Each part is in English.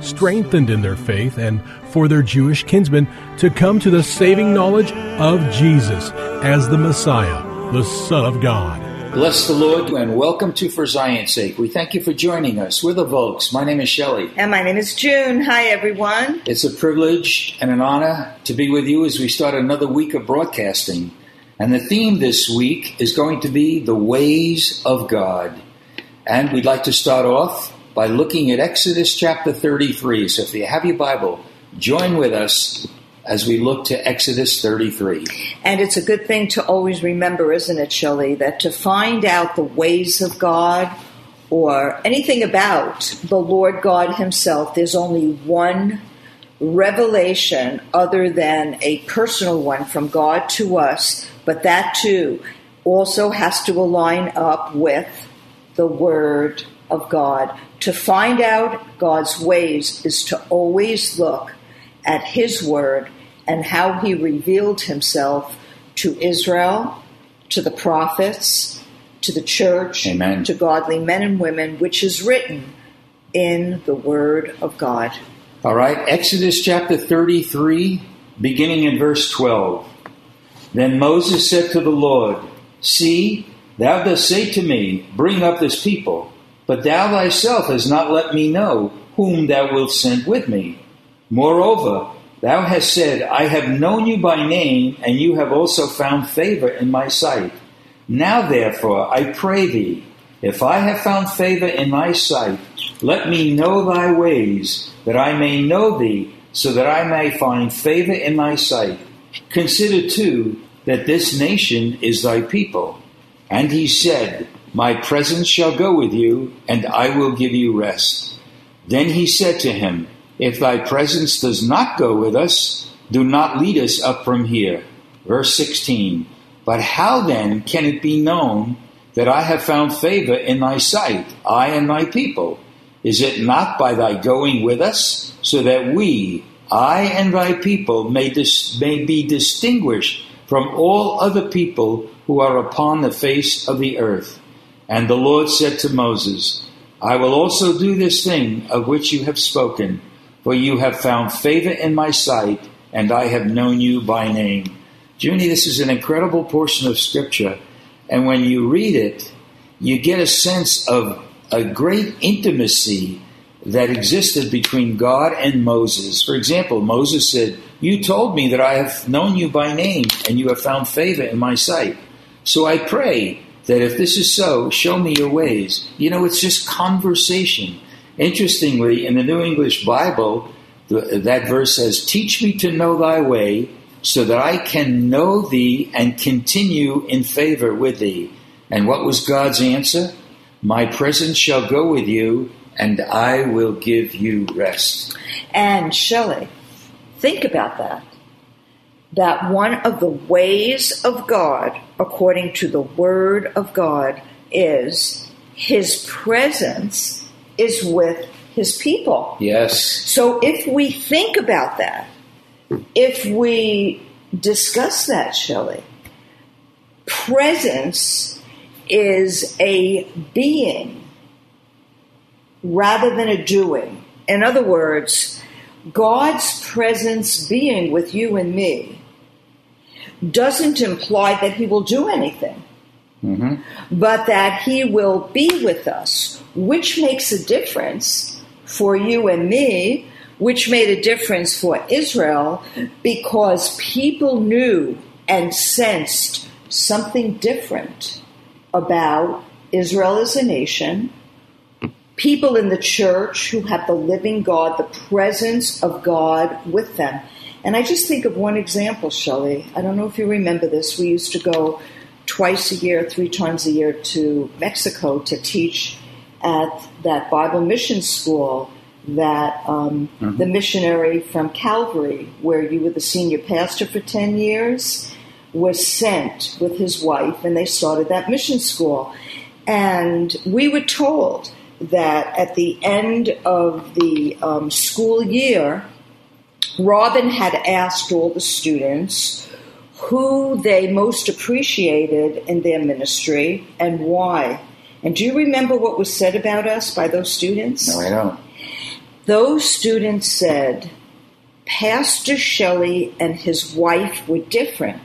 strengthened in their faith and for their Jewish kinsmen to come to the saving knowledge of Jesus as the Messiah, the Son of God. Bless the Lord and welcome to For Zion's Sake. We thank you for joining us. We're the Volks. My name is Shelley. And my name is June. Hi, everyone. It's a privilege and an honor to be with you as we start another week of broadcasting. And the theme this week is going to be the ways of God. And we'd like to start off by looking at Exodus chapter 33. So if you have your Bible, join with us as we look to Exodus 33. And it's a good thing to always remember, isn't it, Shelley, that to find out the ways of God or anything about the Lord God Himself, there's only one revelation other than a personal one from God to us, but that too also has to align up with the Word of God. To find out God's ways is to always look at His Word and how He revealed Himself to Israel, to the prophets, to the church, Amen. to godly men and women, which is written in the Word of God. All right, Exodus chapter 33, beginning in verse 12. Then Moses said to the Lord, See, thou dost say to me, Bring up this people, but thou thyself hast not let me know whom thou wilt send with me. Moreover, thou hast said, I have known you by name, and you have also found favor in my sight. Now therefore, I pray thee, if I have found favor in thy sight, let me know thy ways, that I may know thee, so that I may find favor in thy sight. Consider too that this nation is thy people. And he said, My presence shall go with you, and I will give you rest. Then he said to him, If thy presence does not go with us, do not lead us up from here. Verse 16. But how then can it be known that I have found favor in thy sight, I and thy people? Is it not by thy going with us, so that we, I and thy people, may, dis- may be distinguished from all other people who are upon the face of the earth? And the Lord said to Moses, I will also do this thing of which you have spoken, for you have found favor in my sight, and I have known you by name. Junie, this is an incredible portion of Scripture, and when you read it, you get a sense of a great intimacy that existed between God and Moses. For example, Moses said, You told me that I have known you by name, and you have found favor in my sight. So I pray that if this is so, show me your ways. You know, it's just conversation. Interestingly, in the New English Bible, that verse says, Teach me to know thy way, so that I can know thee and continue in favor with thee. And what was God's answer? My presence shall go with you, and I will give you rest. And Shelley, think about that. That one of the ways of God, according to the Word of God, is His presence is with His people. Yes. So if we think about that, if we discuss that, Shelley, presence is a being rather than a doing. In other words, God's presence being with you and me doesn't imply that He will do anything, Mhm. but that He will be with us, which makes a difference for you and me which made a difference for Israel because people knew and sensed something different about Israel as a nation, people in the church who have the living God, the presence of God with them. And I just think of one example, Shelley. I don't know if you remember this. We used to go twice a year, three times a year to Mexico to teach at that Bible mission school that um, mm-hmm. the missionary from Calvary, where you were the senior pastor for 10 years, was sent with his wife and they started that mission school. And we were told that at the end of the um, school year, Robin had asked all the students who they most appreciated in their ministry and why. And do you remember what was said about us by those students? No, I don't. Those students said Pastor Shelley and his wife were different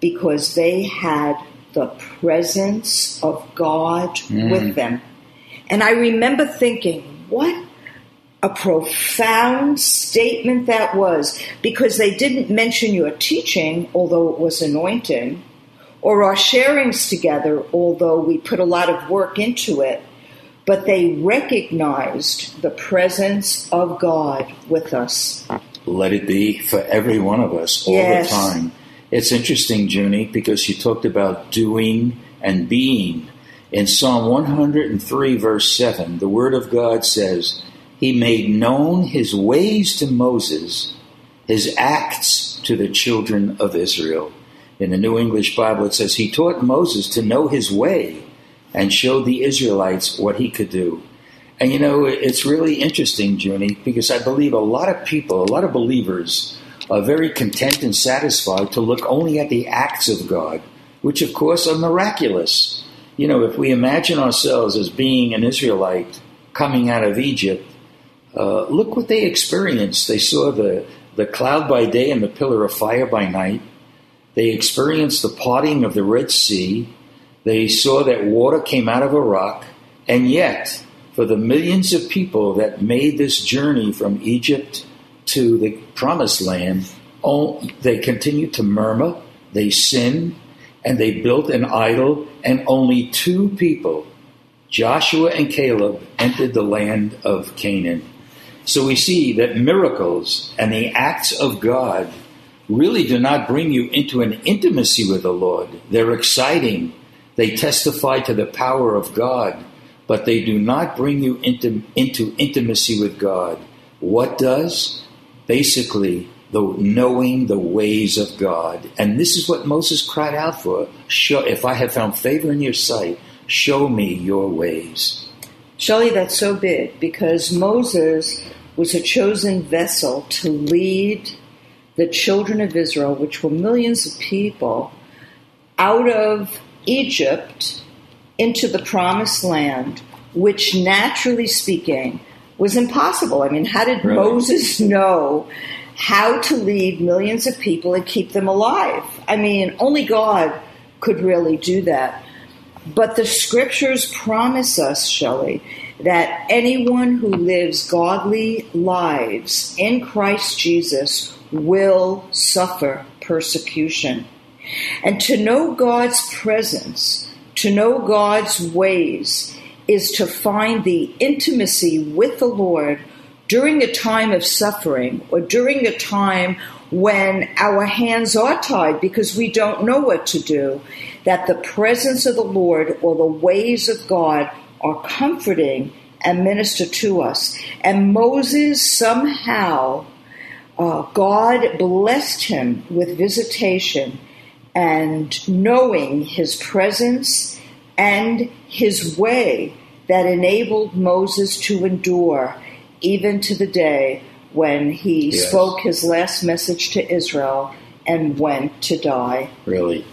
because they had the presence of God mm. with them. And I remember thinking, what a profound statement that was because they didn't mention your teaching, although it was anointing, or our sharings together, although we put a lot of work into it, but they recognized the presence of God with us. Let it be for every one of us all yes. the time. It's interesting, Junie, because you talked about doing and being. In Psalm 103, verse 7, the Word of God says, he made known his ways to Moses, his acts to the children of Israel. In the New English Bible, it says, He taught Moses to know his way and showed the Israelites what he could do. And you know, it's really interesting, Junie, because I believe a lot of people, a lot of believers, are very content and satisfied to look only at the acts of God, which of course are miraculous. You know, if we imagine ourselves as being an Israelite coming out of Egypt, uh, look what they experienced. They saw the, the cloud by day and the pillar of fire by night. They experienced the parting of the Red Sea. They saw that water came out of a rock. And yet, for the millions of people that made this journey from Egypt to the promised land, all, they continued to murmur, they sinned, and they built an idol, and only two people, Joshua and Caleb, entered the land of Canaan. So we see that miracles and the acts of God really do not bring you into an intimacy with the Lord. They're exciting. They testify to the power of God, but they do not bring you into, into intimacy with God. What does? Basically, the knowing the ways of God. And this is what Moses cried out for. Show, if I have found favor in your sight, show me your ways. Shelley, that's so big because Moses was a chosen vessel to lead the children of Israel, which were millions of people, out of Egypt into the promised land, which naturally speaking was impossible. I mean, how did really? Moses know how to lead millions of people and keep them alive? I mean, only God could really do that. But the scriptures promise us, Shelley, that anyone who lives godly lives in Christ Jesus will suffer persecution. And to know God's presence, to know God's ways, is to find the intimacy with the Lord during a time of suffering or during a time when our hands are tied because we don't know what to do, that the presence of the Lord or the ways of God are comforting and minister to us. And Moses somehow, uh, God blessed him with visitation and knowing his presence and his way that enabled Moses to endure even to the day when he yes. spoke his last message to Israel and went to die. Really?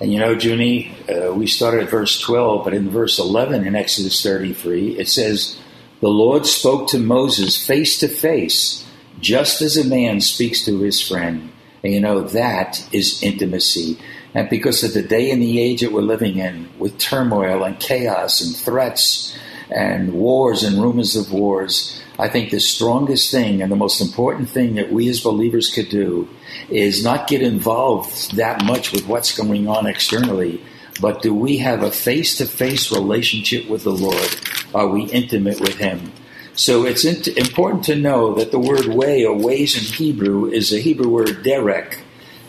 And you know, Junie, uh, we started at verse 12, but in verse 11 in Exodus 33, it says, The Lord spoke to Moses face to face, just as a man speaks to his friend. And you know, that is intimacy. And because of the day and the age that we're living in, with turmoil and chaos and threats and wars and rumors of wars, I think the strongest thing and the most important thing that we as believers could do is not get involved that much with what's going on externally, but do we have a face to face relationship with the Lord? Are we intimate with Him? So it's important to know that the word way or ways in Hebrew is a Hebrew word derek,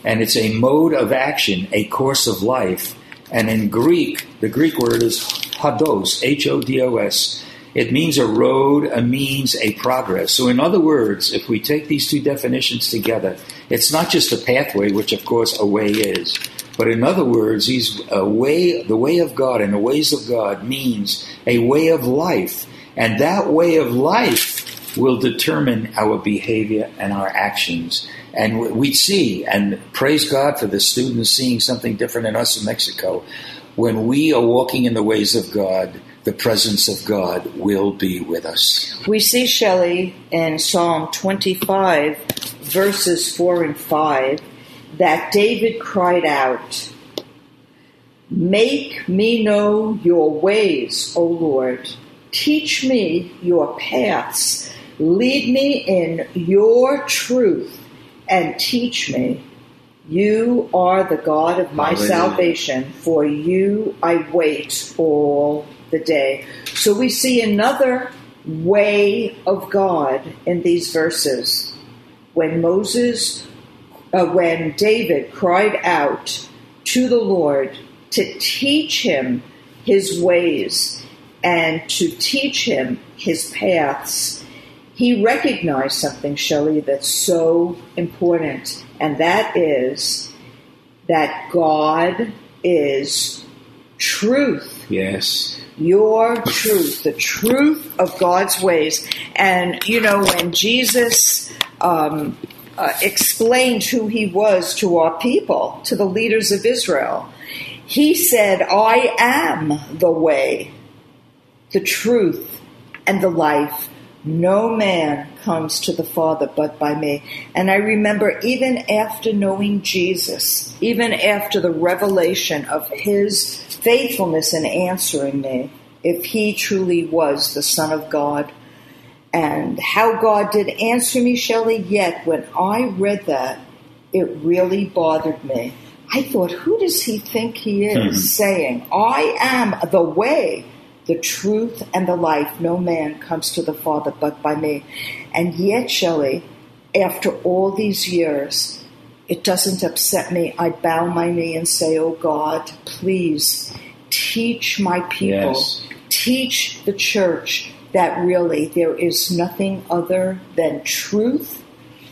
and it's a mode of action, a course of life. And in Greek, the Greek word is hodos, H O D O S. It means a road, a means, a progress. So, in other words, if we take these two definitions together, it's not just a pathway, which of course a way is, but in other words, he's a way, the way of God and the ways of God means a way of life. And that way of life will determine our behavior and our actions. And we see, and praise God for the students seeing something different in us in Mexico. When we are walking in the ways of God, the presence of God will be with us. We see Shelley in Psalm 25, verses 4 and 5, that David cried out, Make me know your ways, O Lord. Teach me your paths. Lead me in your truth and teach me. You are the God of my Hallelujah. salvation. For you I wait all the day. So we see another way of God in these verses. When Moses, uh, when David cried out to the Lord to teach him his ways and to teach him his paths, he recognized something, Shelley, that's so important, and that is that God is truth. Yes your truth, the truth of God's ways. And, you know, when Jesus um, uh, explained who he was to our people, to the leaders of Israel, he said, I am the way, the truth, and the life. No man comes to the Father but by me. And I remember even after knowing Jesus, even after the revelation of his faithfulness in answering me, if he truly was the Son of God, and how God did answer me, Shelley, yet when I read that, it really bothered me. I thought, who does he think he is mm-hmm. saying, I am the way, the truth, and the life. No man comes to the Father but by me. And yet, Shelley, after all these years, it doesn't upset me. I bow my knee and say, Oh God, please teach my people, yes. teach the church that really there is nothing other than truth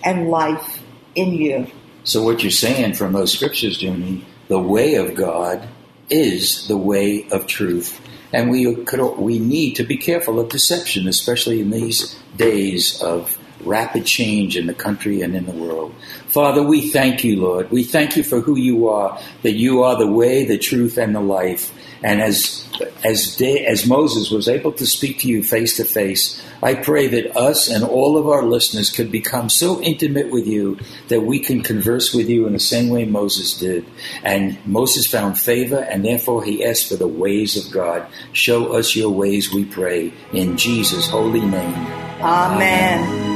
and life in you. So, what you're saying from those scriptures, Junie, the way of God is the way of truth. And we could, we need to be careful of deception, especially in these days of rapid change in the country and in the world. Father, we thank you, Lord. We thank you for who you are, that you are the way, the truth, and the life. And as as, as Moses was able to speak to you face to face, I pray that us and all of our listeners could become so intimate with you that we can converse with you in the same way Moses did. And Moses found favor, and therefore he asked for the ways of God. Show us your ways, we pray, in Jesus' holy name. Amen.